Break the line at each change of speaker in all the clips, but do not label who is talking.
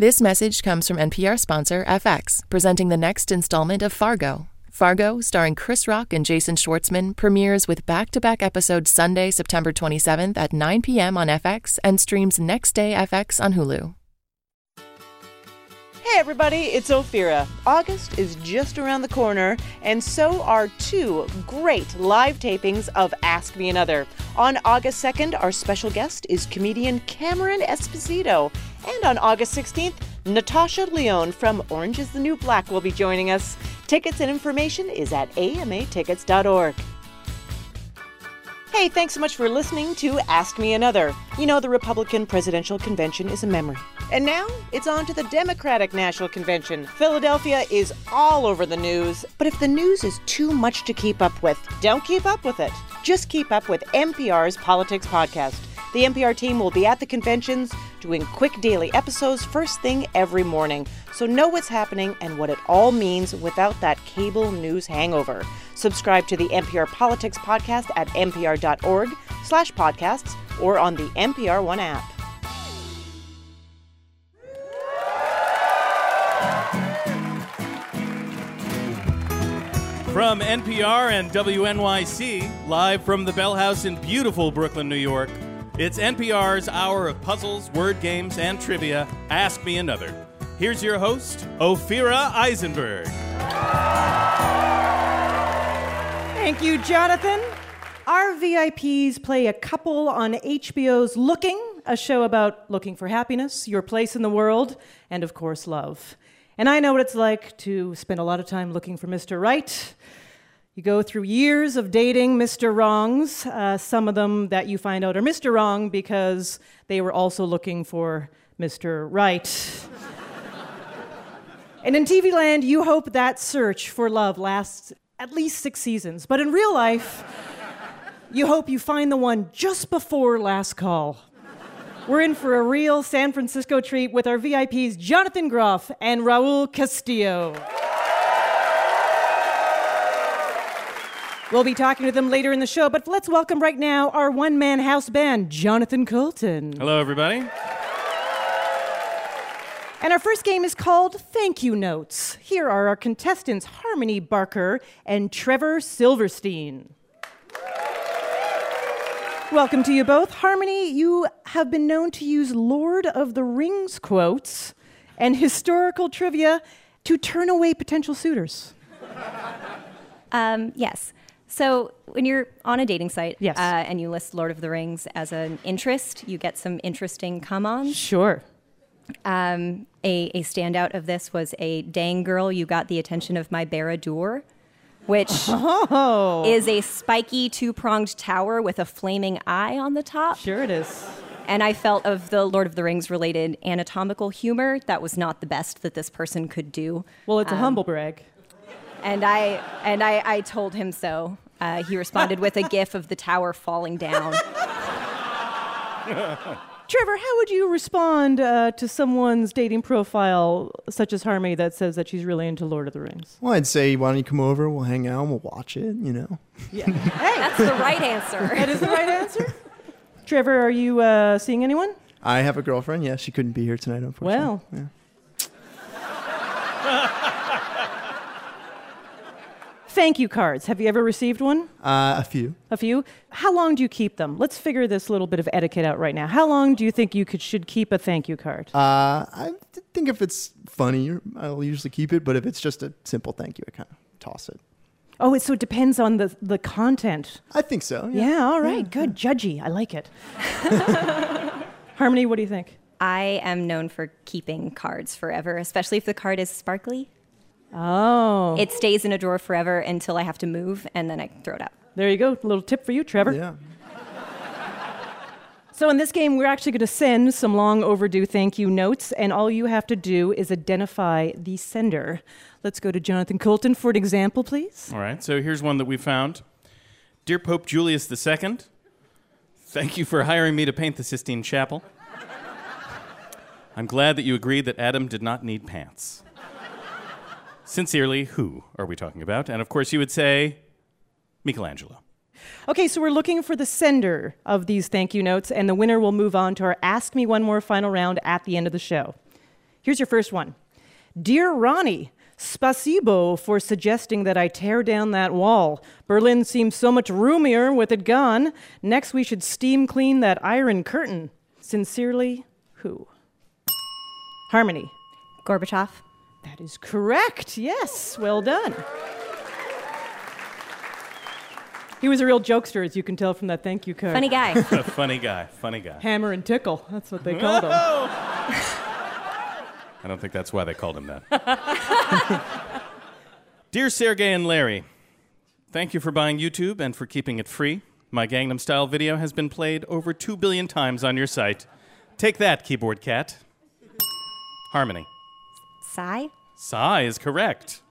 This message comes from NPR sponsor FX, presenting the next installment of Fargo. Fargo, starring Chris Rock and Jason Schwartzman, premieres with back to back episodes Sunday, September 27th at 9 p.m. on FX and streams next day FX on Hulu.
Hey everybody, it's Ophira. August is just around the corner, and so are two great live tapings of Ask Me Another. On August 2nd, our special guest is comedian Cameron Esposito. And on August 16th, Natasha Lyonne from Orange is the New Black will be joining us. Tickets and information is at amatickets.org. Hey, thanks so much for listening to Ask Me Another. You know, the Republican presidential convention is a memory. And now it's on to the Democratic National Convention. Philadelphia is all over the news, but if the news is too much to keep up with, don't keep up with it. Just keep up with NPR's Politics Podcast. The NPR team will be at the conventions doing quick daily episodes first thing every morning. So know what's happening and what it all means without that cable news hangover. Subscribe to the NPR Politics Podcast at npr.org slash podcasts or on the NPR One app.
From NPR and WNYC, live from the Bell House in beautiful Brooklyn, New York, it's NPR's hour of puzzles, word games, and trivia. Ask Me Another. Here's your host, Ophira Eisenberg.
Thank you, Jonathan. Our VIPs play a couple on HBO's Looking, a show about looking for happiness, your place in the world, and of course, love. And I know what it's like to spend a lot of time looking for Mr. Right. You go through years of dating Mr. Wrongs, uh, some of them that you find out are Mr. Wrong because they were also looking for Mr. Right. and in TV land, you hope that search for love lasts at least six seasons. But in real life, you hope you find the one just before last call. We're in for a real San Francisco treat with our VIPs, Jonathan Groff and Raul Castillo. We'll be talking to them later in the show, but let's welcome right now our one man house band, Jonathan Coulton.
Hello, everybody.
And our first game is called Thank You Notes. Here are our contestants, Harmony Barker and Trevor Silverstein. Welcome to you both. Harmony, you have been known to use Lord of the Rings quotes and historical trivia to turn away potential suitors.
Um, yes. So when you're on a dating site
Yes.
uh, and you list Lord of the Rings as an interest, you get some interesting come-ons.
Sure.
Um, a, a standout of this was a dang girl, you got the attention of my Barad-dûr, which
Oh,
is a spiky two-pronged tower with a flaming eye on the top.
sure it is.
And I felt of the Lord of the Rings related anatomical humor, that was not the best that this person could do.
Well, it's a humble brag.
And I and I, I told him so. Uh, he responded with a gif of the tower falling down.
Trevor, how would you respond uh, to someone's dating profile, such as Harmony, that says that she's really into Lord of the Rings?
Well, I'd say, why don't you come over? We'll hang out. and We'll watch it. You know. Yeah.
hey, That's the right answer.
That is the right answer. Trevor, are you uh, seeing anyone?
I have a girlfriend. Yeah, she couldn't be here tonight, unfortunately.
Well.
yeah.
Thank you cards. Have you ever received one?
Uh, a few.
A few? How long do you keep them? Let's figure this little bit of etiquette out right now. How long do you think you could, should keep a thank you card?
Uh, I think if it's funny, I'll usually keep it. But if it's just a simple thank you, I kind of toss it.
oh, it, so it depends on the, the content.
I think so. Yeah.
Yeah, all right, good. Judgy. I like it. Harmony, what do you think?
I am known for keeping cards forever, especially if the card is sparkly.
Oh.
It stays in a drawer forever until I have to move, and then I throw it out.
There you go. A little tip for you, Trevor.
Yeah.
So in this game, we're actually going to send some long overdue thank you notes, and all you have to do is identify the sender. Let's go to Jonathan Coulton for an example, please.
All right, so here's one that we found. Dear Pope Julius II, thank you for hiring me to paint the Sistine Chapel. I'm glad that you agreed that Adam did not need pants. Sincerely, who are we talking about? And of course, you would say Michelangelo.
Okay, so we're looking for the sender of these thank you notes, and the winner will move on to our Ask Me One More final round at the end of the show. Here's your first one Dear Ronnie, Spasibo for suggesting that I tear down that wall. Berlin seems so much roomier with it gone. Next, we should steam clean that iron curtain. Sincerely, who? Harmony.
Gorbachev.
That is correct. Yes, well done. He was a real jokester, as you can tell from that thank you card.
Funny guy.
A funny guy. Funny guy.
Hammer and tickle. That's what they called him.
I don't think that's why they called him that. Dear Sergey and Larry, thank you for buying YouTube and for keeping it free. My Gangnam Style video has been played over 2 billion times on your site. Take that, keyboard cat. Harmony.
Psy.
Sigh is correct.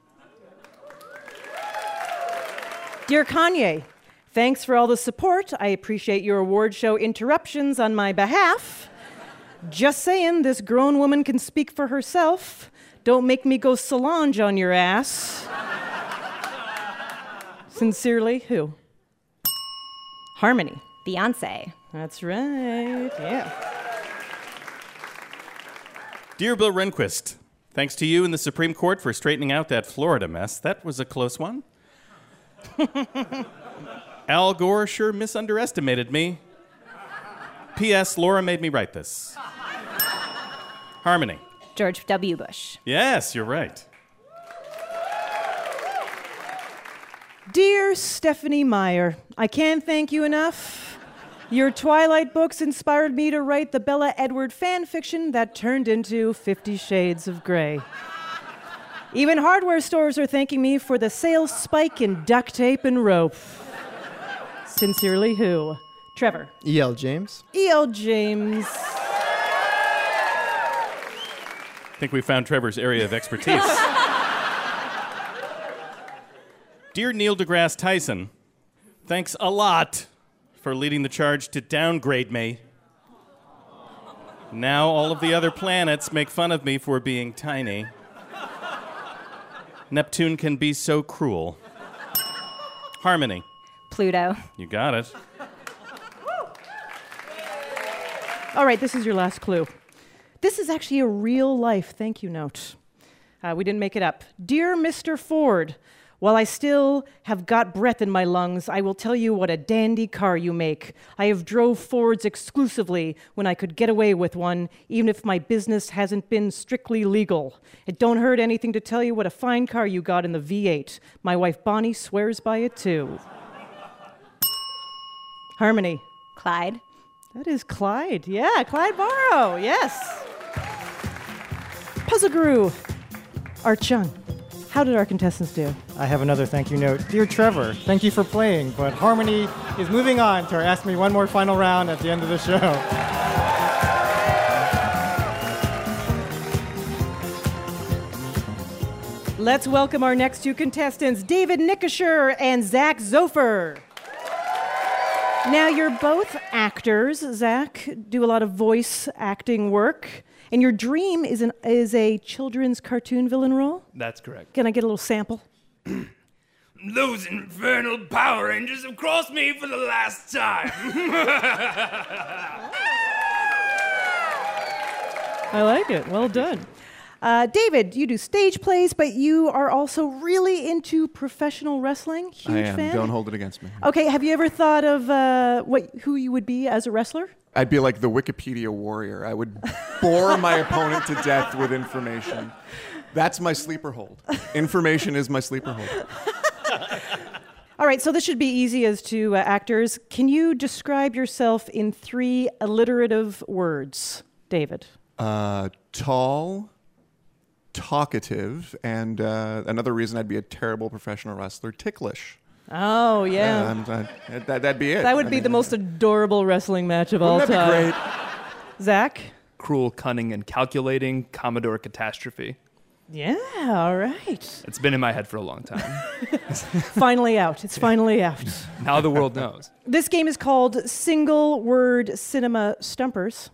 Dear Kanye, thanks for all the support. I appreciate your award show interruptions on my behalf. Just saying, this grown woman can speak for herself. Don't make me go Solange on your ass. Sincerely, who? Harmony.
Beyonce.
That's right. Yeah.
Dear Bill Rehnquist, thanks to you and the Supreme Court for straightening out that Florida mess. That was a close one. Al Gore sure misunderestimated me. P.S. Laura made me write this. Harmony.
George W. Bush.
Yes, you're right.
Dear Stephenie Meyer, I can't thank you enough. Your Twilight books inspired me to write the Bella Edward fan fiction that turned into Fifty Shades of Grey. Even hardware stores are thanking me for the sales spike in duct tape and rope. Sincerely, who? Trevor.
E.L. James.
E.L. James.
I think we found Trevor's area of expertise. Dear Neil deGrasse Tyson, thanks a lot for leading the charge to downgrade me. Now all of the other planets make fun of me for being tiny. Neptune can be so cruel. Harmony,
Pluto.
you got it.
All right, this is your last clue. This is actually a real life thank you note. Uh, we didn't make it up. Dear Mr. Ford, while I still have got breath in my lungs, I will tell you what a dandy car you make. I have drove Fords exclusively when I could get away with one, even if my business hasn't been strictly legal. It don't hurt anything to tell you what a fine car you got in the V8. My wife Bonnie swears by it too. Harmony.
Clyde.
That is Clyde. Yeah, Clyde Barrow. Yes. Puzzle Guru. Art Chung. How did our contestants do?
I have another thank you note. Dear Trevor, thank you for playing, but Harmony is moving on to our Ask Me One More Final Round at the end of the show.
Let's welcome our next two contestants, David Nickisher and Zach Zofer. Now, you're both actors. Zach, do a lot of voice acting work. And your dream is, an, is a children's cartoon villain role?
That's correct.
Can I get a little sample?
Those infernal Power Rangers have crossed me for the last time.
I like it. Well done. Uh, David, you do stage plays, but you are also really into professional wrestling. Huge
I am.
fan.
Don't hold it against me.
Okay, have you ever thought of uh, what who you would be as a wrestler?
I'd be like the Wikipedia warrior. I would bore my opponent to death with information. That's my sleeper hold. Information is my sleeper hold.
All right, so this should be easy as to uh, actors. Can you describe yourself in three alliterative words, David?
Uh, tall, talkative, and uh, another reason I'd be a terrible professional wrestler, ticklish.
Oh yeah,
I'm- I- that, that'd be it.
that would
I
be
mean,
the most adorable wrestling match of all
Wouldn't that
time.
be great?
Zach.
Cruel, cunning, and calculating Commodore Catastrophe.
Yeah, all right.
It's been in my head for a long time.
finally out. It's finally out.
now the world knows.
This game is called Single Word Cinema Stumpers.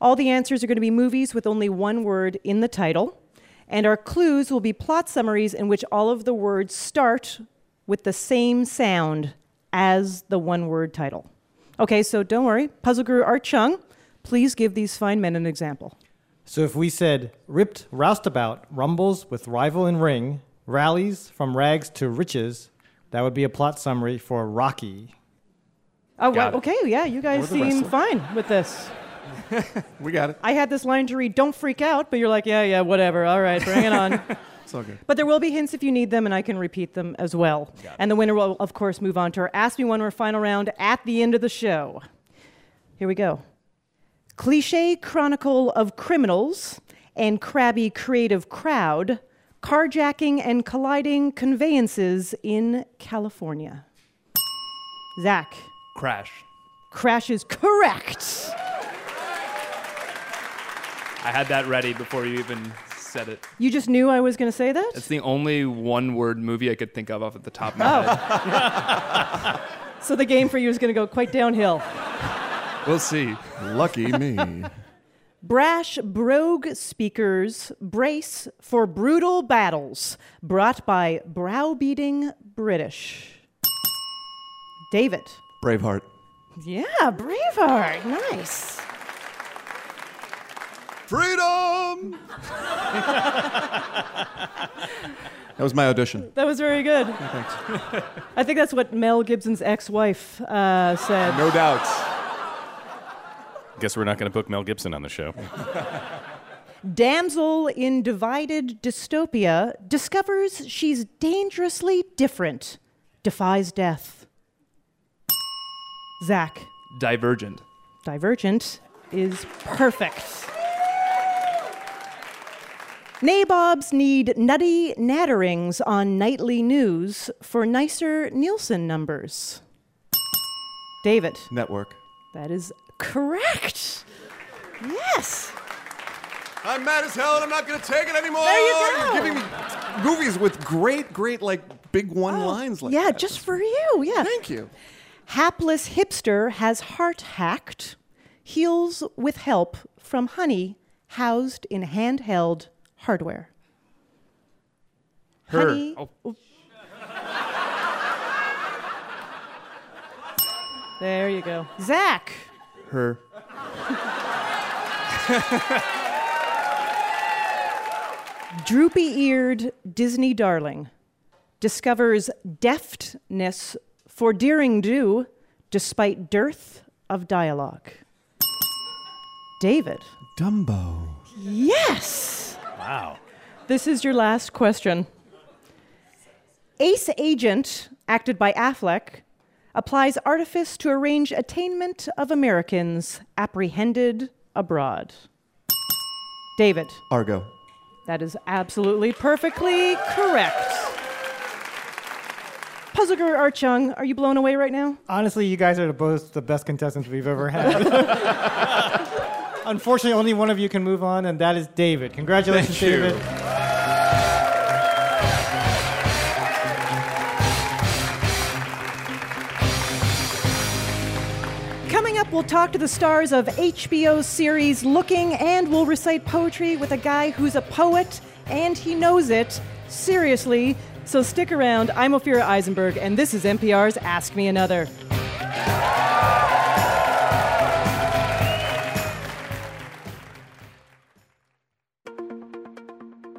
All the answers are going to be movies with only one word in the title. And our clues will be plot summaries in which all of the words start with the same sound as the one word title. Okay, so don't worry. Puzzle Guru Art Chung, please give these fine men an example.
So if we said ripped roustabout rumbles with rival in ring, rallies from rags to riches, that would be a plot summary for Rocky.
Oh, well, okay, yeah, you guys seem
wrestler.
fine with this.
We got it.
I had this line to read, don't freak out, but you're like, yeah, yeah, whatever, all right, bring it on.
It's all good.
But there will be hints if you need them, and I can repeat them as well. And the winner will, of course, move on to our Ask Me One More final round at the end of the show. Here we go. Cliche chronicle of criminals and crabby creative crowd carjacking and colliding conveyances in California. Zach,
Crash.
crash is correct.
I had that ready before you even said it.
You just knew I was going to say that?
It's the only one word movie I could think of off at the top of my oh. head.
So the game for you is going to go quite downhill.
We'll see.
Lucky me.
Brash brogue speakers brace for brutal battles brought by browbeating British. David.
Braveheart.
Yeah, Braveheart. Nice.
Freedom! That was my audition.
That was very good.
Thanks.
I think that's what Mel Gibson's ex wife uh, said.
No doubts.
Guess we're not going to book Mel Gibson on the show.
Damsel in divided dystopia discovers she's dangerously different, defies death. Zach.
Divergent.
Divergent is perfect. Nabobs need nutty natterings on nightly news for nicer Nielsen numbers. David.
Network.
That is correct. Yes.
I'm mad as hell and I'm not going to take it anymore.
There you go.
You're giving me movies with great, great, like, big one oh, lines like
Oh, yeah,
that.
just for you. Yeah.
Thank you.
Hapless hipster has heart hacked, heals with help from honey housed in handheld hardware.
Her.
Honey.
Oh.
There you go. Zach.
Her.
Droopy eared Disney darling discovers deftness for daring do despite dearth of dialogue. David.
Dumbo.
Yes.
Wow.
This is your last question. Ace Agent, acted by Affleck, applies artifice to arrange attainment of Americans apprehended abroad. David.
Argo.
That is absolutely perfectly correct. Puzzle Guru Art Chung, are you blown away right now?
Honestly, you guys are both the best contestants we've ever had. Unfortunately, only one of you can move on, and that is David. Congratulations,
Thank.
David.
Coming up, we'll talk to the stars of HBO's series Looking, and we'll recite poetry with a guy who's a poet and he knows it. Seriously. So stick around. I'm Ophira Eisenberg, and this is NPR's Ask Me Another.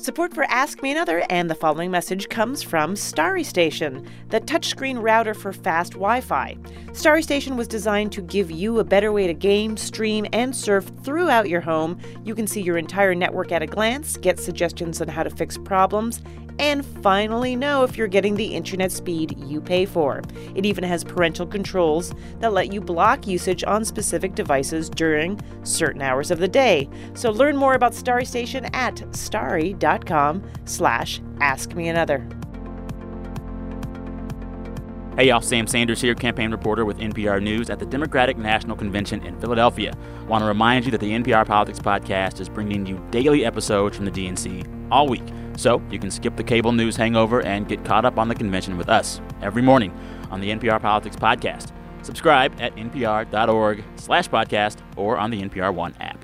Support for Ask Me Another and the following message comes from Starry Station, the touchscreen router for fast Wi Fi. Starry Station was designed to give you a better way to game, stream, and surf throughout your home. You can see your entire network at a glance, get suggestions on how to fix problems, and finally know if you're getting the internet speed you pay for. It even has parental controls that let you block usage on specific devices during certain hours of the day. So learn more about Starry Station at starry.com slash ask me another.
Hey y'all, Sam Sanders here, campaign reporter with NPR News at the Democratic National Convention in Philadelphia. Want to remind you that the NPR Politics Podcast is bringing you daily episodes from the DNC all week. So you can skip the cable news hangover and get caught up on the convention with us every morning on the NPR Politics Podcast. Subscribe at npr.org slash podcast or on the NPR One app.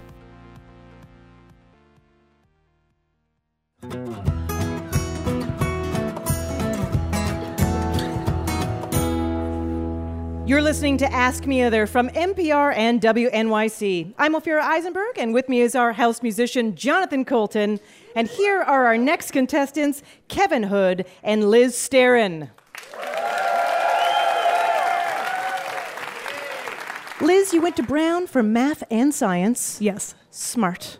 You're listening to Ask Me Another from NPR and WNYC. I'm Ophira Eisenberg, and with me is our house musician, Jonathan Coulton. And here are our next contestants, Kevin Hood and Liz Starin. Liz, you went to Brown for math and science.
Yes.
Smart.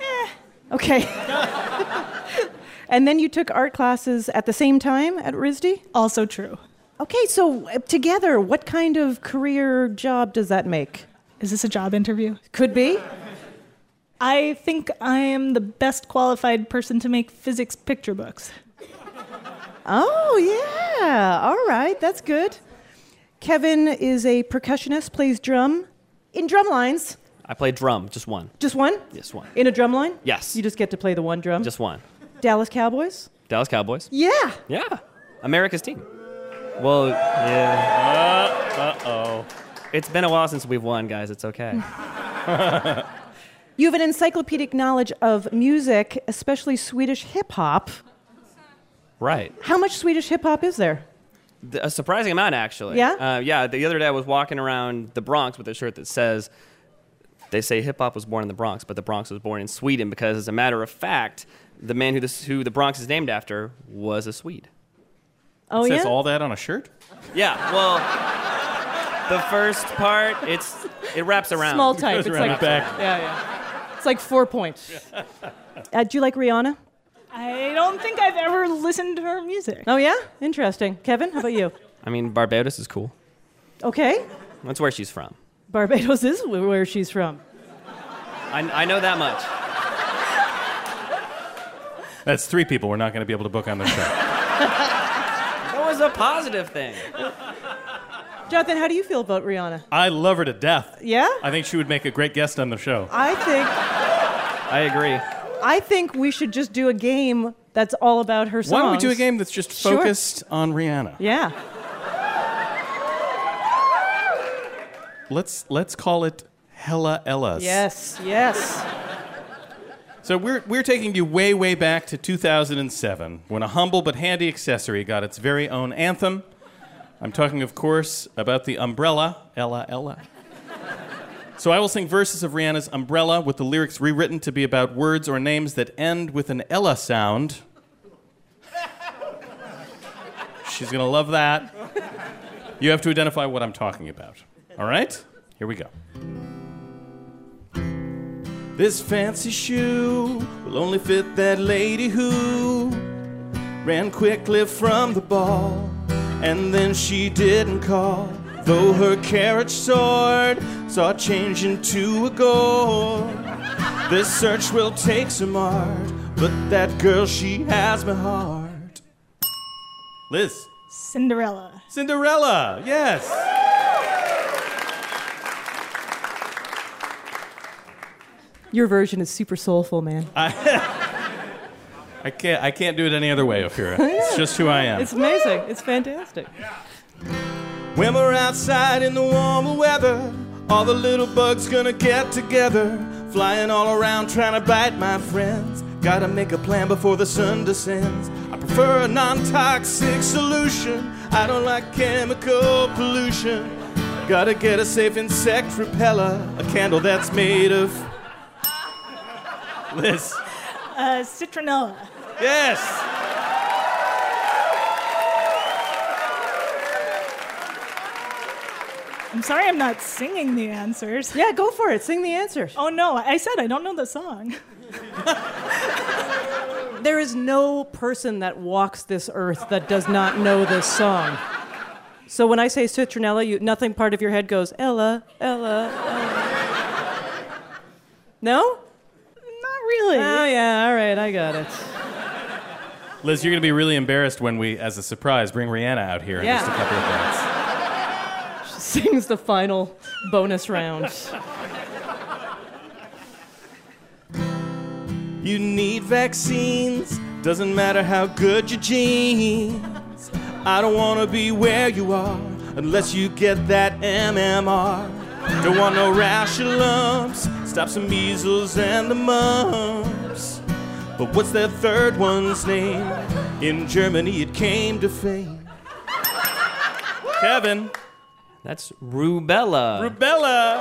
Eh, okay. and then you took art classes at the same time at RISD?
Also true.
Okay, so uh, together, what kind of career job does that make?
Is this a job interview?
Could be.
I think I am the best qualified person to make physics picture books.
Oh, yeah. All right, that's good. Kevin is a percussionist, plays drum. In drum lines,
I play drum, just one.
just one?
Yes, one.
In a drum line?
Yes.
You just get to play the one drum?
Just one.
Dallas Cowboys?
Dallas Cowboys.
Yeah.
Yeah. America's team. Well, yeah.
Uh oh.
It's been a while since we've won, guys. It's okay.
You have an encyclopedic knowledge of music, especially Swedish hip hop.
right.
How much Swedish hip hop is there?
Th- A surprising amount, actually.
Yeah?
Uh, yeah. The other day I was walking around the Bronx with a shirt that says, "They say hip hop was born in the Bronx, but the Bronx was born in Sweden." Because, as a matter of fact, the man who, this, who the Bronx is named after was a Swede.
Oh, it
Says
yeah?
all that on a shirt?
Yeah. Well, the first part, it's it wraps around.
Small type.
Goes
It's like,
the back.
yeah, yeah. It's like four points. Uh, do you like Rihanna?
I don't think I've ever listened to her music.
Oh, yeah? Interesting. Kevin, how about you?
I mean, Barbados is cool.
Okay.
That's where she's from.
Barbados is where she's from.
I, I know that much.
That's three people we're not going to be able to book on the show.
That was a positive thing.
Jonathan, how do you feel about Rihanna?
I love her to death.
Yeah?
I think she would make a great guest on the show.
I think
I agree.
I think we should just do a game that's all about her songs.
Why don't we do a game that's just
Sure.
focused on Rihanna?
Yeah.
Let's let's call it Hella Ellas.
Yes, yes.
So we're we're taking you way way back to 2007 when a humble but handy accessory got its very own anthem. I'm talking, of course, about the umbrella, Ella Ella. So I will sing verses of Rihanna's Umbrella with the lyrics rewritten to be about words or names that end with an Ella sound. She's gonna love that. You have to identify what I'm talking about. All right? Here we go. This fancy shoe will only fit that lady who ran quickly from the ball, and then she didn't call. Though her carriage soared, saw change into a goal. This search will take some art, but that girl, she has my heart. Liz.
Cinderella.
Cinderella, yes.
Your version is super soulful, man.
I can't I can't do it any other way, Ophira. It's just who I am.
It's amazing. It's fantastic.
When we're outside in the warmer weather, all the little bugs gonna get together, flying all around trying to bite my friends. Gotta make a plan before the sun descends. I prefer a non toxic solution. I don't like chemical pollution. Gotta get a safe insect repeller, a candle that's made of. Liz.
Uh, citronella.
Yes!
I'm sorry I'm not singing the answers.
Yeah, go for it. Sing the answers.
Oh no, I said I don't know the song.
There is no person that walks this earth that does not know this song. So when I say citronella, you, nothing part of your head goes, Ella, Ella, Ella. No?
Not really.
Oh, yeah, all right, I got it.
Liz, you're gonna be really embarrassed when we, as a surprise, bring Rihanna out here in
Yeah.
just a couple of minutes.
She sings the final bonus round.
You need vaccines, doesn't matter how good your genes. I don't wanna be where you are unless you get that MMR. Don't want no rash lumps, stop some measles and the mumps. But what's that third one's name? In Germany it came to fame. Kevin.
That's rubella.
Rubella.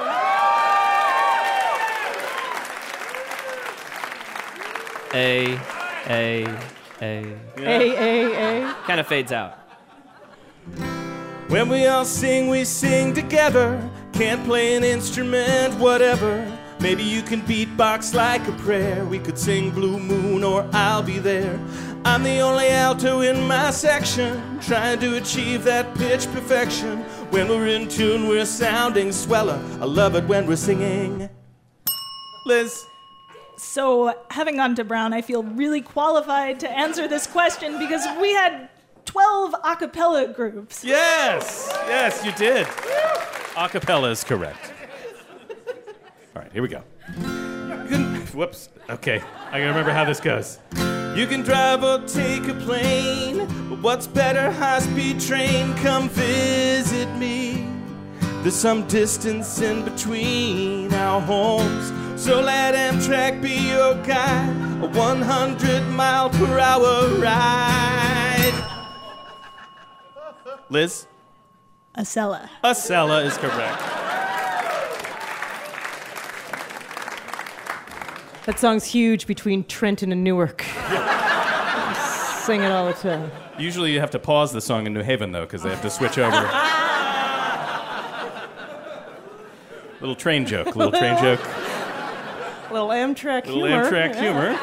A, A, A.
A, A, A.
Kind of fades out.
When we all sing, we sing together. Can't play an instrument, whatever. Maybe you can beatbox like a prayer. We could sing Blue Moon or I'll Be There. I'm the only alto in my section, trying to achieve that pitch perfection. When we're in tune, we're sounding sweller. I love it when we're singing. Liz.
So, having gone to Brown, I feel really qualified to answer this question because we had 12 a cappella groups.
Yes, yes, you did. Acapella is correct. All right, here we go. Can- whoops. Okay, I gotta remember how this goes. You can drive or take a plane, but what's better, high speed train? Come visit me. There's some distance in between our homes, so let Amtrak be your guide. A 100 mile per hour ride. Liz?
Acela.
Acela is correct.
That song's huge between Trenton and Newark. Sing it all the time.
Usually you have to pause the song in New Haven, though, because they have to switch over. little train joke, little train joke,
Little Amtrak
little
humor.
Amtrak
Yeah.
humor.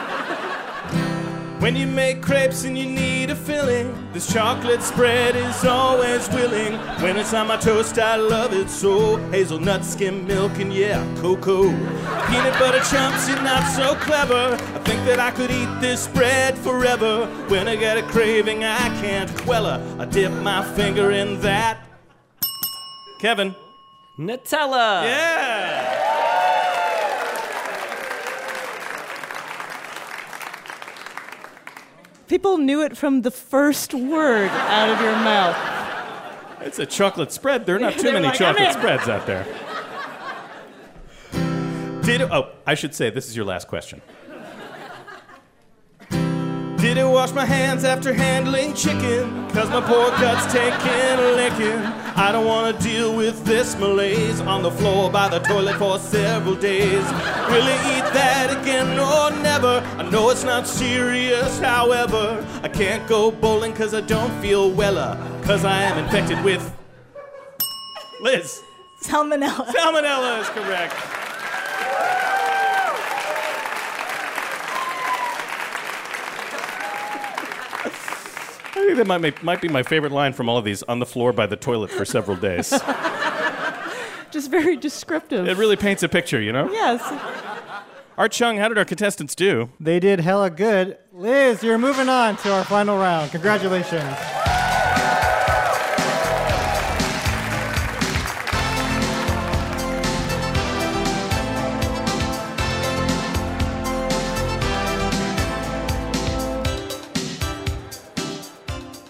When you make crepes and you need a filling, this chocolate spread is always willing. When it's on my toast, I love it so. Hazelnut, skim milk, and yeah, cocoa. Peanut butter chunks, you're not so clever. I think that I could eat this bread forever. When I get a craving, I can't quell her. I dip my finger in that. Kevin.
Nutella.
Yeah.
People knew it from the first word out of your mouth.
It's a chocolate spread. There are not too many
like,
chocolate spreads out there. Did oh, I should say this is your last question. Did it wash my hands after handling chicken? Cause my poor gut's taking a licking. I don't wanna deal with this malaise on the floor by the toilet for several days. Will know it's not serious, however. I can't go bowling cause I don't feel weller. Cause I am infected with. Liz.
Salmonella.
Salmonella is correct. I think that might, make, might be my favorite line from all of these on the floor by the toilet for several days.
Just very descriptive.
it really paints a picture, you know?
Yes.
Art Chung, how did our contestants do?
They did hella good. Liz, you're moving on to our final round. Congratulations.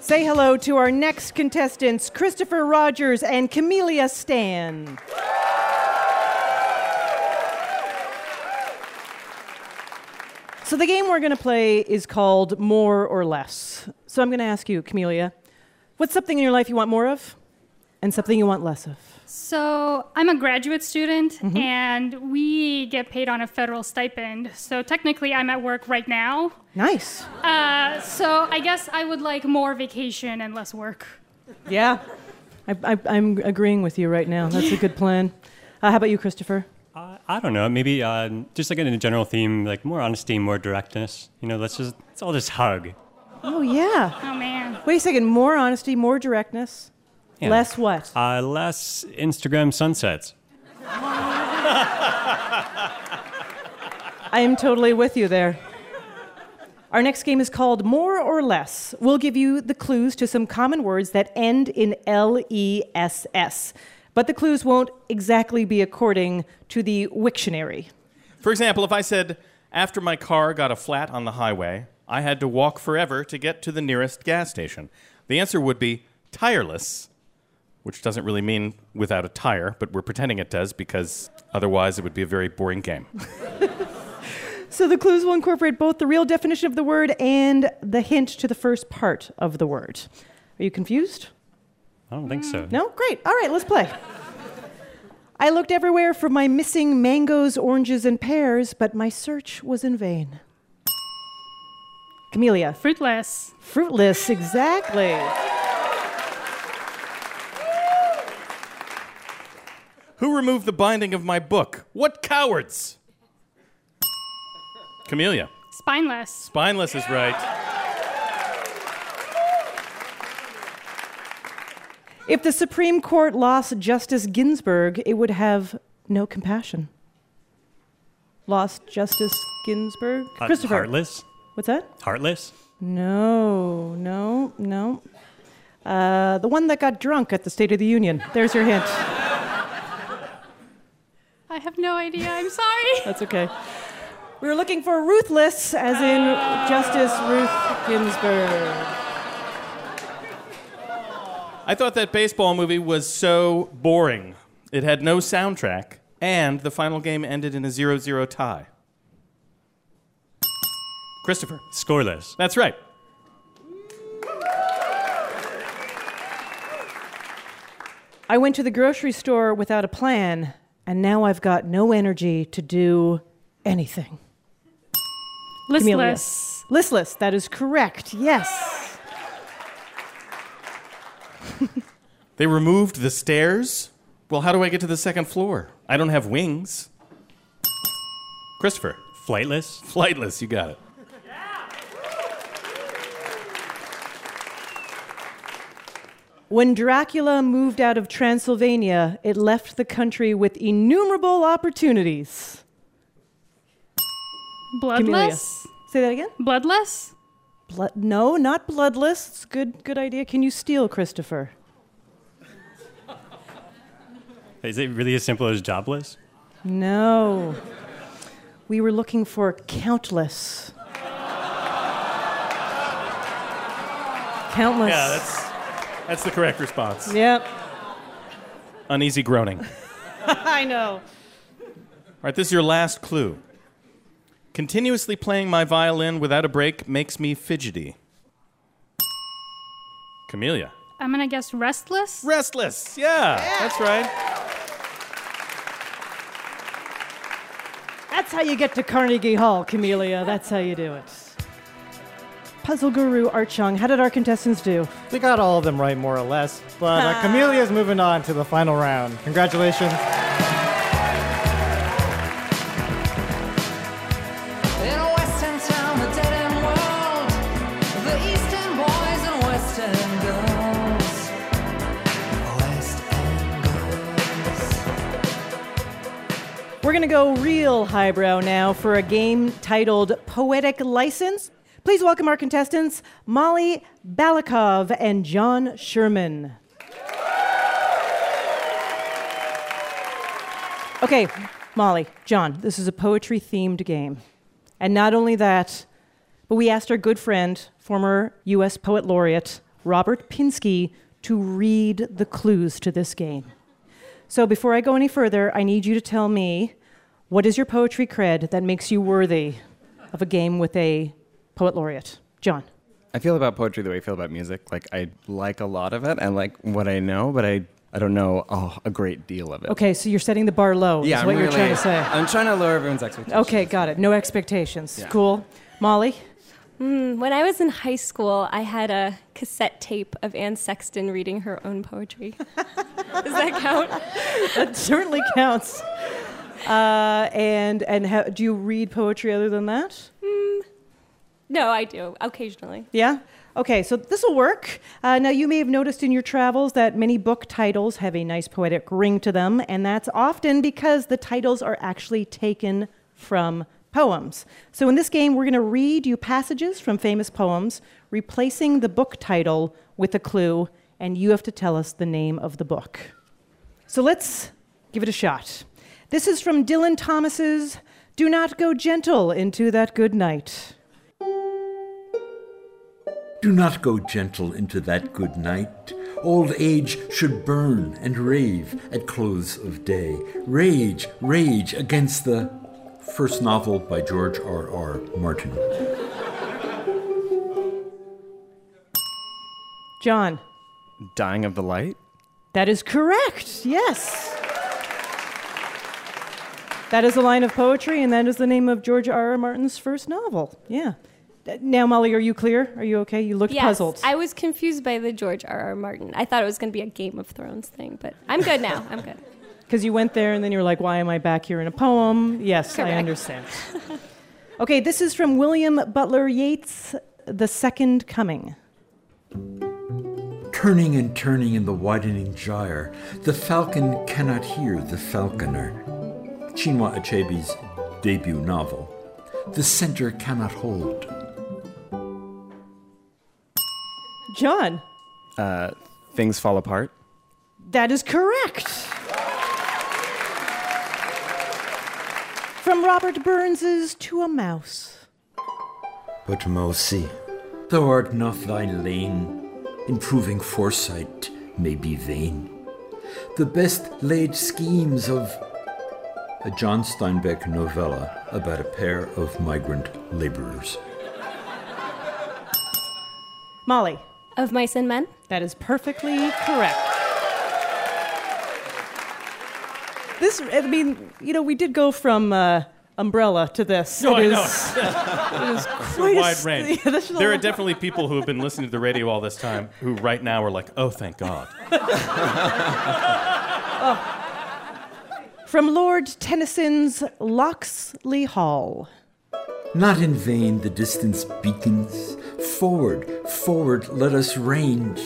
Say hello to our next contestants, Christopher Rogers and Camelia Stan. So the game we're going to play is called More or Less. So I'm going to ask you, Camellia, what's something in your life you want more of and something you want less of?
So I'm a graduate student,
Mhm.
and we get paid on a federal stipend. So technically, I'm at work right now.
Nice.
Uh, so I guess I would like more vacation and less work.
Yeah. I, I, I'm agreeing with you right now. That's a good plan. Uh, how about you, Christopher?
I don't know. Maybe uh, just like in a general theme, like more honesty, more directness. You know, let's just let's all just hug.
Oh, yeah.
Oh, man.
Wait a second. More honesty, more directness.
Yeah.
Less what?
Uh, less Instagram sunsets.
I am totally with you there. Our next game is called More or Less. We'll give you the clues to some common words that end in L E S S. But the clues won't exactly be according to the Wiktionary.
For example, if I said, after my car got a flat on the highway, I had to walk forever to get to the nearest gas station, the answer would be tireless, which doesn't really mean without a tire, but we're pretending it does because otherwise it would be a very boring game.
So the clues will incorporate both the real definition of the word and the hint to the first part of the word. Are you confused?
I don't think so.
Mm, no? Great. All right, let's play. I looked everywhere for my missing mangoes, oranges, and pears, but my search was in vain. Camellia.
Fruitless.
Fruitless, exactly.
Who removed the binding of my book? What cowards? Camellia.
Spineless.
Spineless is right.
If the Supreme Court lost Justice Ginsburg, it would have no compassion. Lost Justice Ginsburg?
Uh,
Christopher.
Heartless?
What's that?
Heartless?
No, no, no. Uh, the one that got drunk at the State of the Union. There's your hint.
I have no idea. I'm sorry.
That's okay. We were looking for ruthless, as in Justice Ruth Ginsburg.
I thought that baseball movie was so boring. It had no soundtrack, and the final game ended in a 0 0 tie. Christopher.
Scoreless.
That's right.
I went to the grocery store without a plan, and now I've got no energy to do anything. Camellia.
Listless.
Listless, that is correct, yes.
They removed the stairs? Well, how do I get to the second floor? I don't have wings. Christopher.
Flightless?
Flightless, you got it.
When Dracula moved out of Transylvania, it left the country with innumerable opportunities. Camellia.
Bloodless.
Say that again?
Bloodless.
Blood? No, not bloodless. It's good, good idea. Can you steal, Christopher?
Is it really as simple as jobless?
No. We were looking for countless. Countless.
Yeah, that's, that's the correct response.
Yep.
Uneasy groaning.
I know.
All right, this is your last clue. Continuously playing my violin without a break makes me fidgety. Camellia.
I'm gonna guess restless.
Restless. Yeah, that's right.
That's how you get to Carnegie Hall, Camellia. That's how you do it. Puzzle Guru Art Chung, how did our contestants do?
They got all of them right, more or less. But uh, Camelia's moving on to the final round. Congratulations.
We're going to go real highbrow now for a game titled Poetic License. Please welcome our contestants, Molly Balakov and John Sherman. Okay, Molly, John, this is a poetry themed game. And not only that, but we asked our good friend, former U.S. Poet Laureate Robert Pinsky, to read the clues to this game. So before I go any further, I need you to tell me what is your poetry cred that makes you worthy of a game with a poet laureate? John.
I feel about poetry the way I feel about music. Like I like a lot of it. I like what I know, but I I don't know oh, a great deal of it.
Okay, so you're setting the bar low,
yeah,
is
I'm
what you're trying to say.
I'm trying to lower everyone's expectations.
Okay, got it. No expectations.
Yeah.
Cool. Molly?
Mm, when I was in high school, I had a cassette tape of Anne Sexton reading her own poetry. Does that count?
that certainly counts. Uh, and and ha- do you read poetry other than that?
Mm, no, I do occasionally.
Yeah? Okay, so this will work. Uh, now, you may have noticed in your travels that many book titles have a nice poetic ring to them, and that's often because the titles are actually taken from poems. So, in this game, we're going to read you passages from famous poems, replacing the book title with a clue, and you have to tell us the name of the book. So, let's give it a shot. This is from Dylan Thomas's Do Not Go Gentle into That Good Night.
Do not go gentle into that good night. Old age should burn and rave at close of day. Rage, rage against the first novel by George R. R. Martin.
John.
Dying of the Light?
That is correct. Yes. That is a line of poetry, and that is the name of George R. R. Martin's first novel. Yeah. Uh, Now, Molly, are you clear? Are you okay? You looked
yes,
puzzled.
I was confused by the George R. R. Martin. I thought it was going to be a Game of Thrones thing, but I'm good now. I'm good.
Because you went there and then you were like, why am I back here in a poem? Yes, I understand. okay, this is from William Butler Yeats, The Second Coming.
Turning and turning in the widening gyre, the falcon cannot hear the falconer. Chinua Achebe's debut novel. The center cannot hold.
John,
Uh, Things Fall Apart?
that is correct. From Robert Burns's To a Mouse.
But Mosi, thou art not thy lane, improving foresight may be vain. The best laid schemes of a John Steinbeck novella about a pair of migrant laborers.
Molly.
Of Mice and Men?
That is perfectly correct. This, I mean, you know, we did go from uh, umbrella to this.
No,
It
I know.
is- it is
It's
quite
a
a
wide
s-
range.
yeah, this is
there are definitely people who have been listening to the radio all this time who right now are like, oh, thank God.
From Lord Tennyson's Locksley Hall.
Not in vain the distance beacons. Forward, forward, let us range.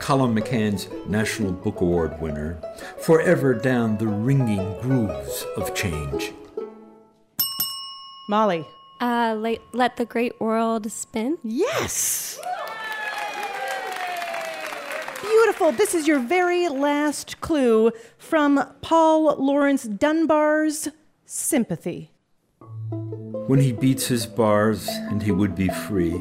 Colum McCann's National Book Award winner. Forever down the ringing grooves of change.
Molly.
Uh, let, let the Great World Spin?
Yes! Beautiful. This is your very last clue from Paul Lawrence Dunbar's Sympathy.
When he beats his bars and he would be free.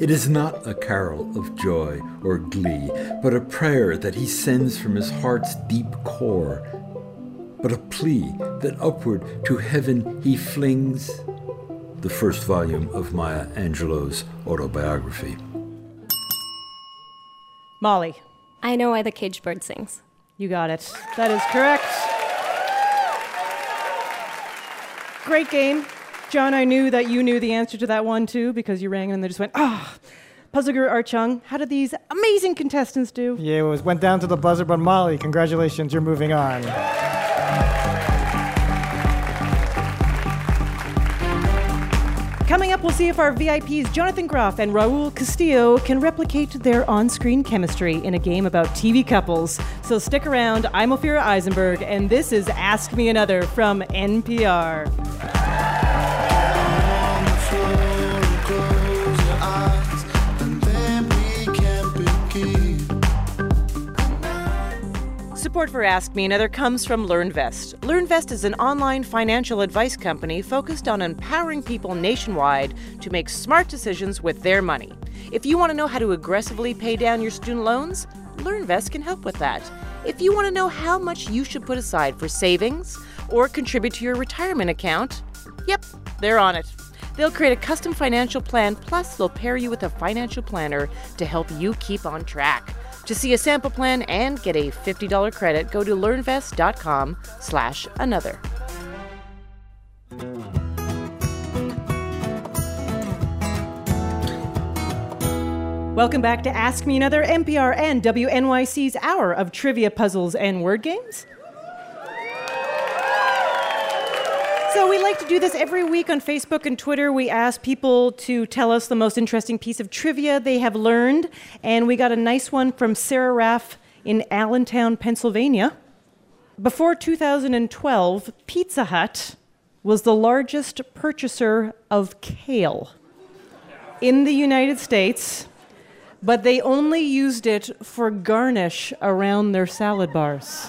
It is not a carol of joy or glee, but a prayer that he sends from his heart's deep core, but a plea that upward to heaven he flings. The first volume of Maya Angelou's autobiography.
Molly.
I know why the caged bird sings.
You got it. That is correct. Great game. John, I knew that you knew the answer to that one too because you rang and they just went, ah. Puzzler Art Chung, how did these amazing contestants do?
Yeah, it was, went down to the buzzer, but Molly, congratulations, you're moving on.
Coming up, we'll see if our VIPs Jonathan Groff and Raul Castillo can replicate their on screen chemistry in a game about TV couples. So stick around. I'm Ophira Eisenberg, and this is Ask Me Another from NPR. Support for Ask Me Another comes from LearnVest. LearnVest is an online financial advice company focused on empowering people nationwide to make smart decisions with their money. If you want to know how to aggressively pay down your student loans, LearnVest can help with that. If you want to know how much you should put aside for savings or contribute to your retirement account, yep, they're on it. They'll create a custom financial plan, plus they'll pair you with a financial planner to help you keep on track. To see a sample plan and get a $50 credit, go to learnvest.com slash another. Welcome back to Ask Me Another, NPR and WNYC's hour of trivia puzzles and word games. So we like to do this every week on Facebook and Twitter. We ask people to tell us the most interesting piece of trivia they have learned, and we got a nice one from Sarah Raff in Allentown, Pennsylvania. Before 2012, Pizza Hut was the largest purchaser of kale in the United States, but they only used it for garnish around their salad bars.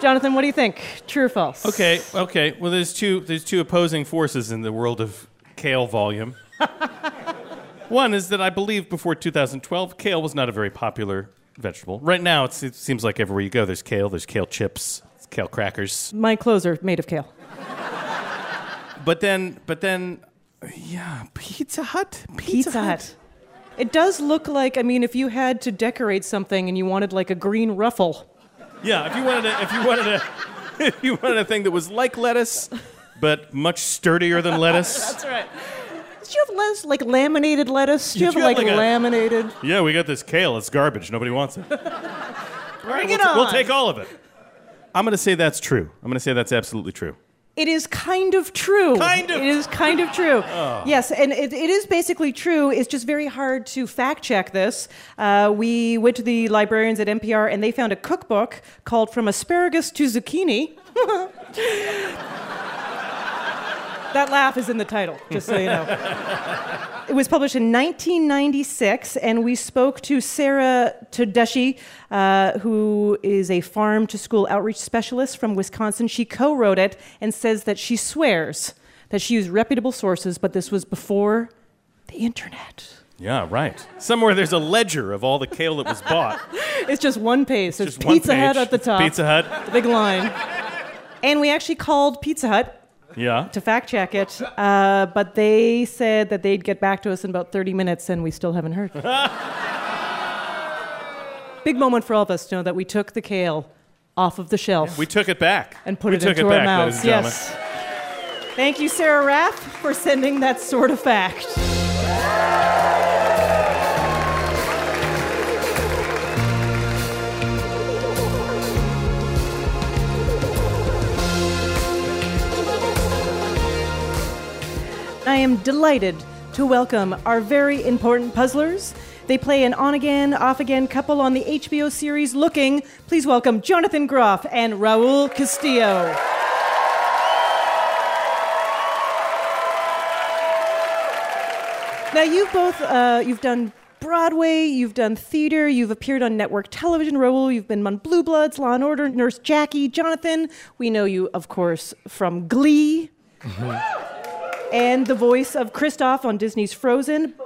Jonathan, what do you think? True or false?
Okay, okay. Well, there's two there's two opposing forces in the world of kale volume. One is that I believe before 2012, kale was not a very popular vegetable. Right now, it's, it seems like everywhere you go, there's kale. There's kale chips, kale crackers.
My clothes are made of kale.
But then, but then, yeah, Pizza Hut.
Pizza, Hut. It does look like, I mean, if you had to decorate something and you wanted like a green ruffle.
Yeah, if you wanted a, if you wanted a, if you wanted a thing that was like lettuce, but much sturdier than lettuce.
That's right. Did you have less like laminated lettuce? Do you have
you have,
like,
like, a-
laminated?
Yeah, we got this kale. It's garbage. Nobody wants it.
Bring
we'll,
it
t-
on.
we'll take all of it. I'm going to say that's true. I'm going to say that's absolutely true.
It is kind of true. Kind of. It is kind of true.
Oh.
Yes, and it, it is basically true. It's just very hard to fact check this. Uh, we went to the librarians at NPR and they found a cookbook called From Asparagus to Zucchini. that laugh is in the title, just so you know. It was published in 1996, and we spoke to Sarah Tedeschi, uh, who is a farm to school outreach specialist from Wisconsin. She co wrote it and says that she swears that she used reputable sources, but this was before the internet.
Yeah, right. Somewhere there's a ledger of all the kale that was bought.
It's just one page. There's
just
Pizza Hut at the top.
Pizza Hut.
The big line. And we actually called Pizza Hut
Yeah.
to fact check it, uh, but they said that they'd get back to us in about 30 minutes, and we still haven't heard. Big moment for all of us to know that we took the kale off of the shelf
We took it back.
and put
we
it into
it
our
back,
mouths. Yes. Thank you, Sarah Raff, for sending that sort of fact. I am delighted to welcome our very important puzzlers. They play an on again, off again couple on the HBO series Looking. Please welcome Jonathan Groff and Raul Castillo. Now you've both uh, you've done Broadway, you've done theater, you've appeared on network television. Raul, you've been on Blue Bloods, Law and Order, Nurse Jackie. Jonathan, we know you of course from Glee and the voice of Kristoff on Disney's Frozen.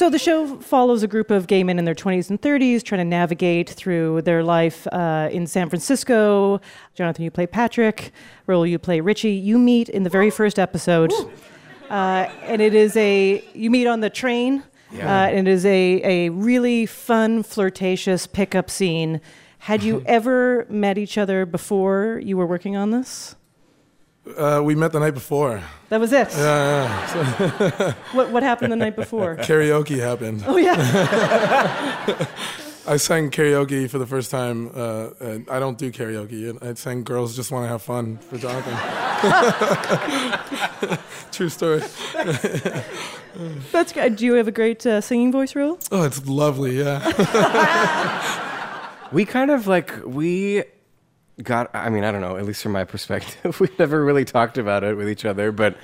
So the show follows a group of gay men in their 20s and 30s trying to navigate through their life uh, in San Francisco. Jonathan, you play Patrick. Raul, you play Richie. You meet in the very first episode, uh, and it is a you meet on the train.
Yeah.
Uh, and it is a, a really fun, flirtatious pickup scene. Had you ever met each other before you were working on this?
Uh, we met the night before.
That was it.
Yeah, yeah. So-
What, what happened the night before?
Karaoke happened.
Oh, yeah.
I sang karaoke for the first time. Uh, and I don't do karaoke. I sang "Girls Just Want to Have Fun" for Jonathan. True story.
That's good. Do you have a great uh, singing voice, Raul?
oh, it's lovely. Yeah.
We kind of like we got. I mean, I don't know. At least from my perspective, we never really talked about it with each other. But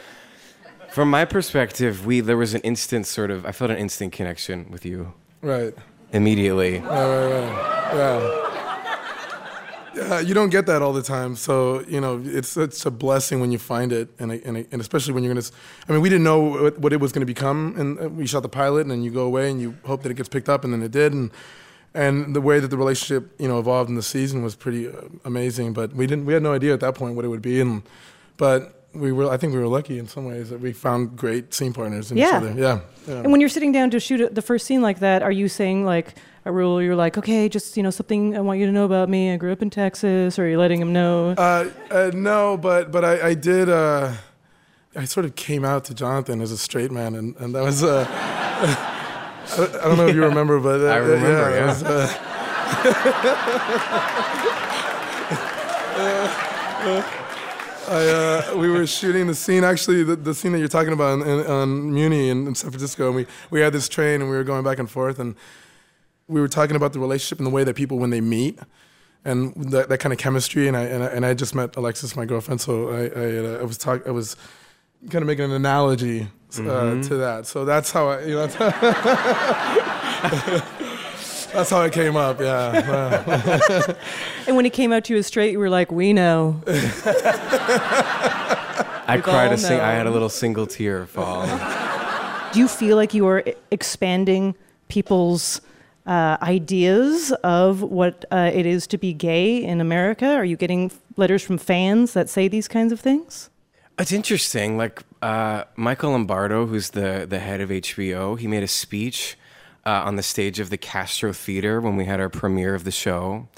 from my perspective, we there was an instant sort of. I felt an instant connection with you
right.
immediately.
Right. Right. Right. Yeah. Yeah, you don't get that all the time. So you know, it's it's a blessing when you find it, and and, and especially when you're gonna. I mean, we didn't know what, what it was gonna become, and uh, we shot the pilot, and then you go away and you hope that it gets picked up, and then it did, and and the way that the relationship you know evolved in the season was pretty uh, amazing. But we didn't we had no idea at that point what it would be, and but we were I think we were lucky in some ways that we found great scene partners in each other. Yeah. yeah.
And when you're sitting down to shoot the first scene like that, are you saying like a rule? You're like, okay, just you know something I want you to know about me. I grew up in Texas. Or are you letting him know?
Uh, uh, no, but but I, I did. Uh, I sort of came out to Jonathan as a straight man, and, and that was. I, don't- I don't know if you remember, but uh,
I remember,
it
yeah.
was, uh, I, uh, we were shooting the scene, actually, the, the scene that you're talking about in, in, on Muni in, in San Francisco. And we, we had this train and we were going back and forth. And we were talking about the relationship and the way that people, when they meet, and that, that kind of chemistry. And I, and I, and I just met Alexis, my girlfriend. So I, I, uh, I was talking, I was kind of making an analogy uh,
Mhm.
to that. So that's how I, you know, that's, that's how it came up. Yeah.
And when he came out to you as straight, you were like, we know.
I cried a sing. I had a little single tear fall.
Do you feel like you are expanding people's uh, ideas of what uh, it is to be gay in America? Are you getting letters from fans that say these kinds of things?
It's interesting. Like uh, Michael Lombardo, who's the the head of HBO, he made a speech uh, on the stage of the Castro Theater when we had our premiere of the show,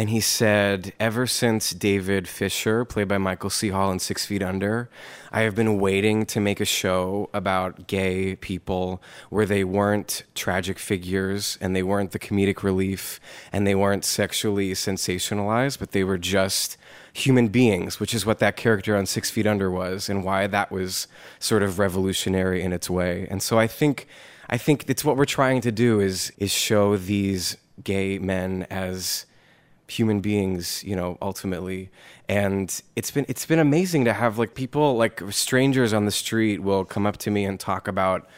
and he said, "Ever since David Fisher, played by Michael C. Hall in Six Feet Under, I have been waiting to make a show about gay people where they weren't tragic figures and they weren't the comedic relief and they weren't sexually sensationalized, but they were just." human beings, which is what that character on Six Feet Under was, and why that was sort of revolutionary in its way. And so I think, I think it's what we're trying to do is is show these gay men as human beings, you know, ultimately. And it's been it's been amazing to have like people like strangers on the street will come up to me and talk about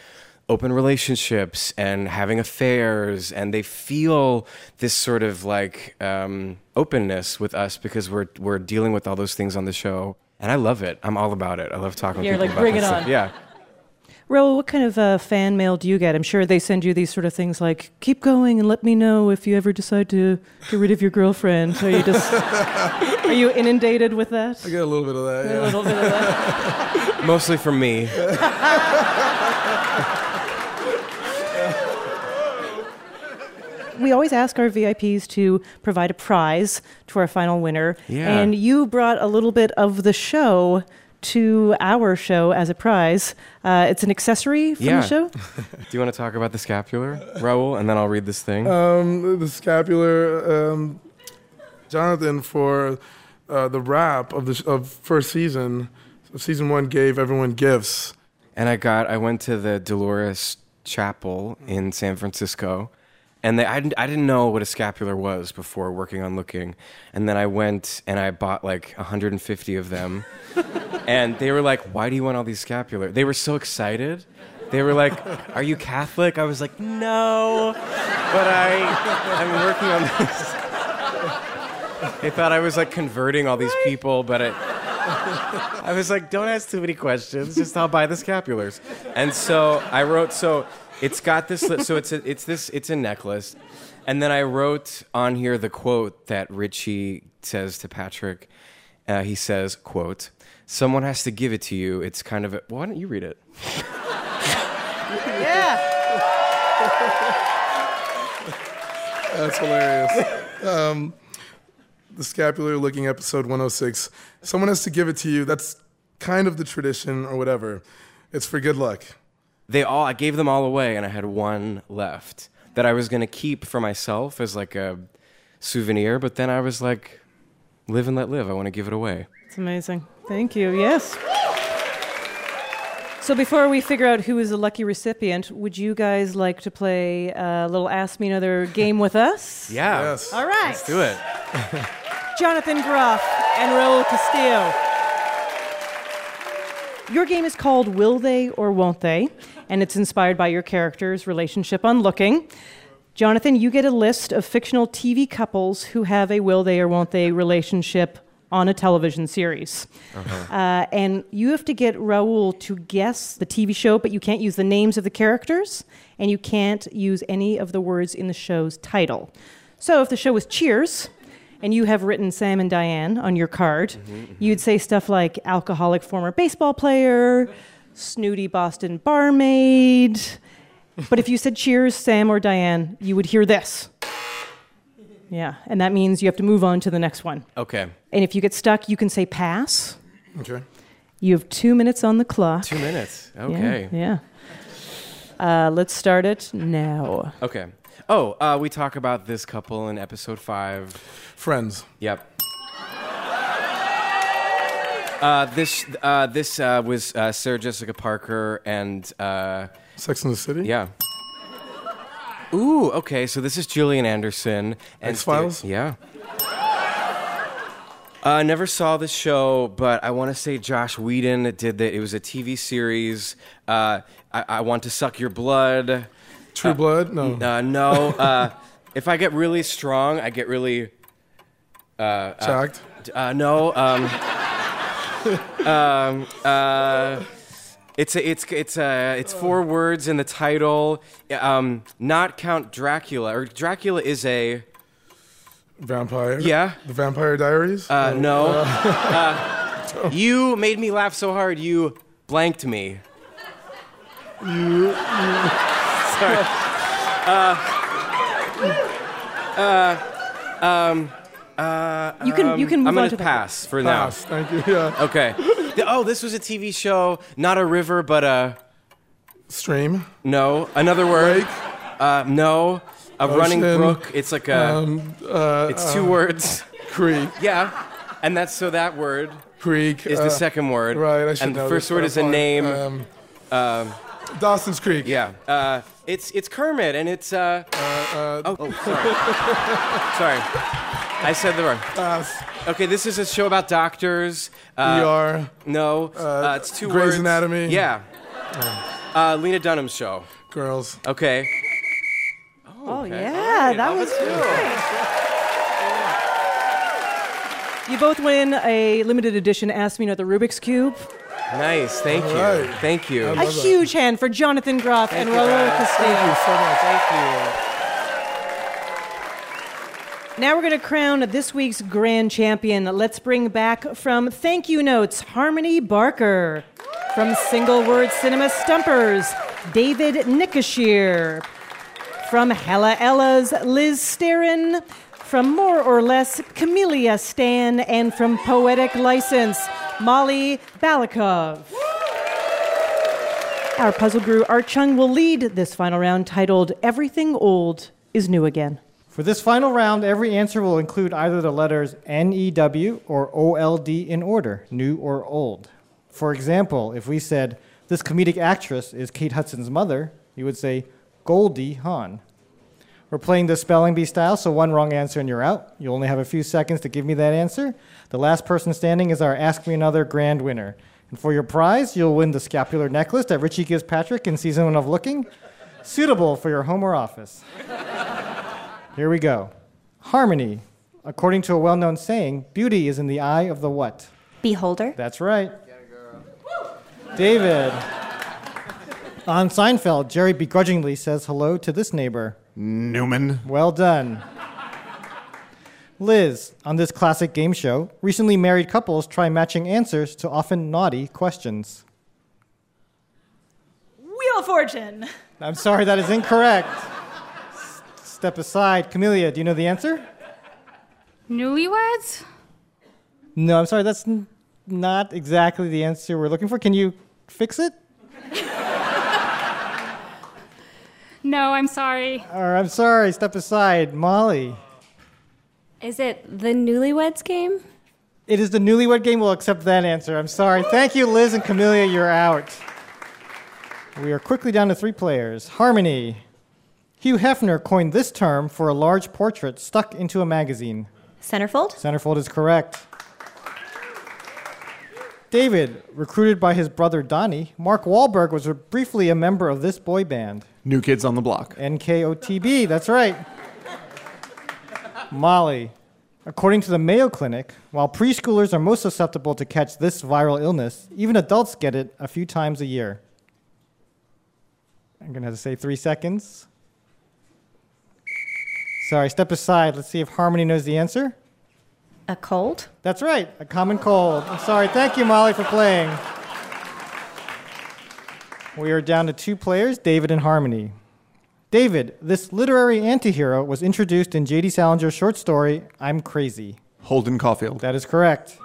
open relationships and having affairs and they feel this sort of like um, openness with us because we're we're dealing with all those things on the show and I love it. I'm all about it. I love talking. to
You're
people
like,
about
bring it
stuff.
on.
Yeah.
Raul, what kind of uh, fan mail do you get? I'm sure they send you these sort of things like, keep going and let me know if you ever decide to get rid of your girlfriend. Are you just, are you inundated with that?
I get a little bit of that.
A
Yeah.
little bit of that.
Mostly from me.
we always ask our VIPs to provide a prize to our final winner.
Yeah.
And you brought a little bit of the show to our show as a prize. Uh, it's an accessory from
yeah.
the show.
Do you want to talk about the scapular, Raul, and then I'll read this thing?
Um, the scapular, um, Jonathan, for uh, the wrap of the sh- of first season, of season one, gave everyone gifts.
And I got, I went to the Dolores Chapel in San Francisco, and they, I, didn't, I didn't know what a scapular was before working on Looking. And then I went and I bought like 150 of them. and they were like, Why do you want all these scapular? They were so excited. They were like, Are you Catholic? I was like, No, but I, I'm working on this. they thought I was like converting all these people, but I. I was like, don't ask too many questions. Just I'll buy the scapulars. And so I wrote. So it's got this. So it's a, it's this. It's a necklace. And then I wrote on here the quote that Richie says to Patrick. Uh, he says, "quote Someone has to give it to you. It's kind of a. Why don't you read it? Yeah."
That's hilarious. Um, the scapular looking episode 106. Someone has to give it to you. That's kind of the tradition or whatever. It's for good luck.
They all. I gave them all away, and I had one left that I was going to keep for myself as like a souvenir. But then I was like, live and let live. I want to give it away.
It's amazing. Thank you. Yes. So before we figure out who is the lucky recipient, would you guys like to play a little Ask Me Another game with us?
Yeah. Yes.
All right.
Let's do it.
Jonathan Groff and Raul Castillo. Your game is called Will They or Won't They? And it's inspired by your character's relationship on Looking. Jonathan, you get a list of fictional TV couples who have a will they or won't they relationship on a television series.
Uh-huh.
Uh, and you have to get Raul to guess the TV show, but you can't use the names of the characters, and you can't use any of the words in the show's title. So if the show was Cheers, and you have written Sam and Diane on your card, you'd say stuff like alcoholic former baseball player, snooty Boston barmaid. But if you said Cheers, Sam, or Diane, you would hear this. Yeah, and that means you have to move on to the next one.
Okay.
And if you get stuck, you can say pass.
Okay.
You have two minutes on the clock.
Two minutes.
Yeah,
Okay.
Yeah. Uh, let's start it now.
Okay. Oh, uh, we talk about this couple in episode five.
Friends.
Yep. Uh, this uh, this uh, was uh, Sarah Jessica Parker and uh,
Sex in the City.
Yeah. Ooh, okay. So this is Gillian Anderson. and
X-Files?
Yeah. Uh, never saw the show, but I want to say Joss Whedon did that. It was a TV series. Uh, I, I want to suck your blood.
True
Uh,
Blood? No.
Uh, no. Uh, if I get really strong, I get really. Uh, uh,
Shocked?
Uh, no. Um, um, uh, it's a, it's it's uh, it's four words in the title. Um, not Count Dracula, or Dracula is a
Vampire.
Yeah.
The Vampire Diaries.
uh,
Oh,
no.
uh,
Uh, You made me laugh so hard, you blanked me.
You.
Sorry. Uh, uh, um, uh,
You can- you
um,
can move
I'm
on
gonna
to the-
pass for
Pass,
now.
thank you, yeah.
Okay. The- oh, this was a TV show, not a river, but a
stream.
No, another word. Uh, no, a running
Ocean.
brook. It's like a.
Um, uh,
it's two
uh,
words.
Creek.
Yeah, and that's so that word.
Creek
is
uh,
the second word.
right, I should
And the
know
first
this,
word
but
is a
I'm
name.
fine.
Um,
Dawson's Creek.
Yeah. Uh, it's it's Kermit, and it's. Uh,
uh,
oh, oh, sorry. sorry. I said the wrong.
Pass.
Okay, this is a show about doctors. Uh,
ER.
No, uh, it's two
Grey's
words.
Anatomy.
Yeah. Uh, Lena Dunham's show.
Girls.
Okay.
Oh,
okay.
yeah,
All right,
that
how
was
about
You both win a limited edition Ask Me Another Rubik's Cube.
Nice, thank you,
All right.
thank you.
A huge hand for Jonathan Groff and
you,
Raul. Castillo.
Thank you so much. Thank you.
Now we're going to crown this week's grand champion. Let's bring back from Thank You Notes, Harmony Barker. From Single Word Cinema Stumpers, David Nickashir. From Hella Ella's, Liz Starin. From More or Less, Camellia Stan. And from Poetic License, Molly Balikov. Our puzzle guru Art Chung will lead this final round titled Everything Old is New Again.
For this final round, every answer will include either the letters N-E-W or O-L-D in order, new or old. For example, if we said, this comedic actress is Kate Hudson's mother, you would say Goldie Hawn. We're playing the spelling bee style, so one wrong answer and you're out. You only have a few seconds to give me that answer. The last person standing is our Ask Me Another grand winner. And for your prize, you'll win the scapular necklace that Richie gives Patrick in season one of Looking, suitable for your home or office. Here we go. Harmony. According to a well known saying, beauty is in the eye of the what?
Beholder.
That's right. David. On Seinfeld, Jerry begrudgingly says hello to this neighbor.
Newman.
Well done. Liz, on this classic game show, recently married couples try matching answers to often naughty questions.
Wheel of Fortune.
I'm sorry, that is incorrect. S- Step aside. Camellia, do you know the answer?
Newlyweds?
No, I'm sorry, that's n- not exactly the answer we're looking for. Can you fix it?
No, I'm sorry.
Or I'm sorry, step aside. Molly.
Is it the Newlyweds game?
It is the newlywed game. We'll accept that answer. I'm sorry. Thank you, Liz and Camellia. You're out. We are quickly down to three players. Harmony. Hugh Hefner coined this term for a large portrait stuck into a magazine.
Centerfold?
Centerfold is correct. David, recruited by his brother Donnie, Mark Wahlberg was briefly a member of this boy band.
New Kids on the Block.
NKOTB, that's right. Molly, according to the Mayo Clinic, while preschoolers are most susceptible to catch this viral illness, even adults get it a few times a year. I'm going to have to say three seconds. Sorry, step aside. Let's see if Harmony knows the answer.
A cold?
That's right, a common cold. I'm sorry. Thank you, Molly, for playing. We are down to two players, David and Harmony. David, this literary antihero was introduced in J.D. Salinger's short story, I'm Crazy.
Holden Caulfield.
That is correct.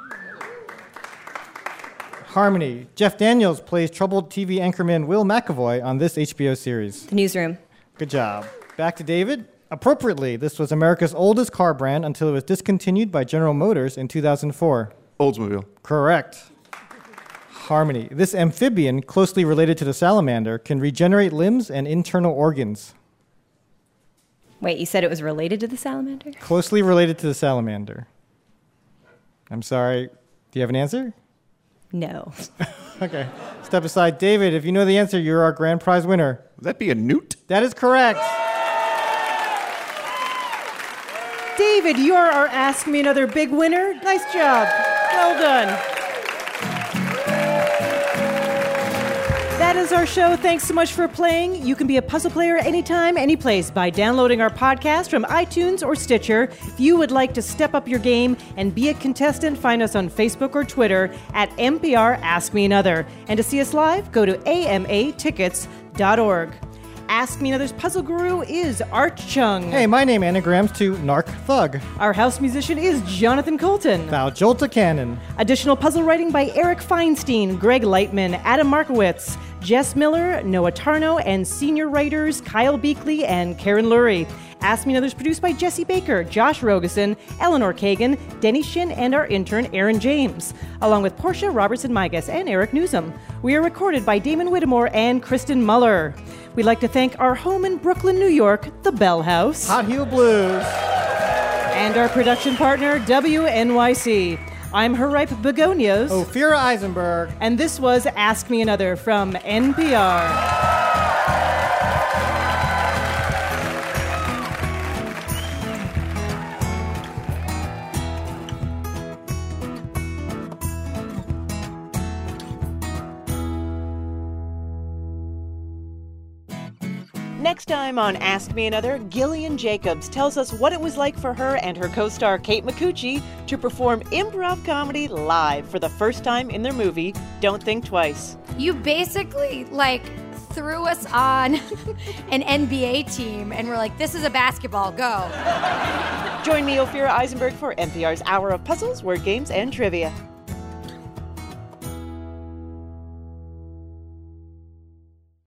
Harmony, Jeff Daniels plays troubled TV anchorman Will McAvoy on this HBO series.
The newsroom.
Good job. Back to David. Appropriately, this was America's oldest car brand until it was discontinued by General Motors in 2004.
Oldsmobile.
Correct. Harmony. This amphibian, closely related to the salamander, can regenerate limbs and internal organs.
Wait, you said it was related to the salamander?
Closely related to the salamander. I'm sorry. Do you have an answer?
No.
okay. Step aside. David, if you know the answer, you're our grand prize winner.
Would that be a newt?
That is correct.
David, you're our Ask Me Another big winner. Nice job. Well done. Is our show. Thanks so much for playing. You can be a puzzle player anytime, anyplace by downloading our podcast from iTunes or Stitcher. If you would like to step up your game and be a contestant, find us on Facebook or Twitter at NPR Ask Me Another. And to see us live, go to amatickets.org. Ask Me Another's puzzle guru is Art Chung.
Hey, my name anagrams to Narc Thug.
Our house musician is Jonathan Coulton.
Val Jolta Cannon.
Additional puzzle writing by Eric Feinstein, Greg Lightman, Adam Markowitz, Jess Miller, Noah Tarno, and senior writers Kyle Beakley and Karen Lurie. Ask Me Another's produced by Jesse Baker, Josh Rogosin, Eleanor Kagan, Denny Shin, and our intern Aaron James, along with Portia Robertson Migas and Eric Newsom. We are recorded by Damon Whittemore and Kristen Muller. We'd like to thank our home in Brooklyn, New York, the Bell House.
Hot Heel Blues.
And our production partner, WNYC. I'm her ripe begonias.
Ophira Eisenberg.
And this was Ask Me Another from NPR.
Next time on Ask Me Another, Gillian Jacobs tells us what it was like for her and her co star Kate Micucci to perform improv comedy live for the first time in their movie, Don't Think Twice.
You basically like threw us on an NBA team and we're like, this is a basketball, go.
Join me, Ophira Eisenberg, for NPR's Hour of Puzzles, Word Games, and Trivia.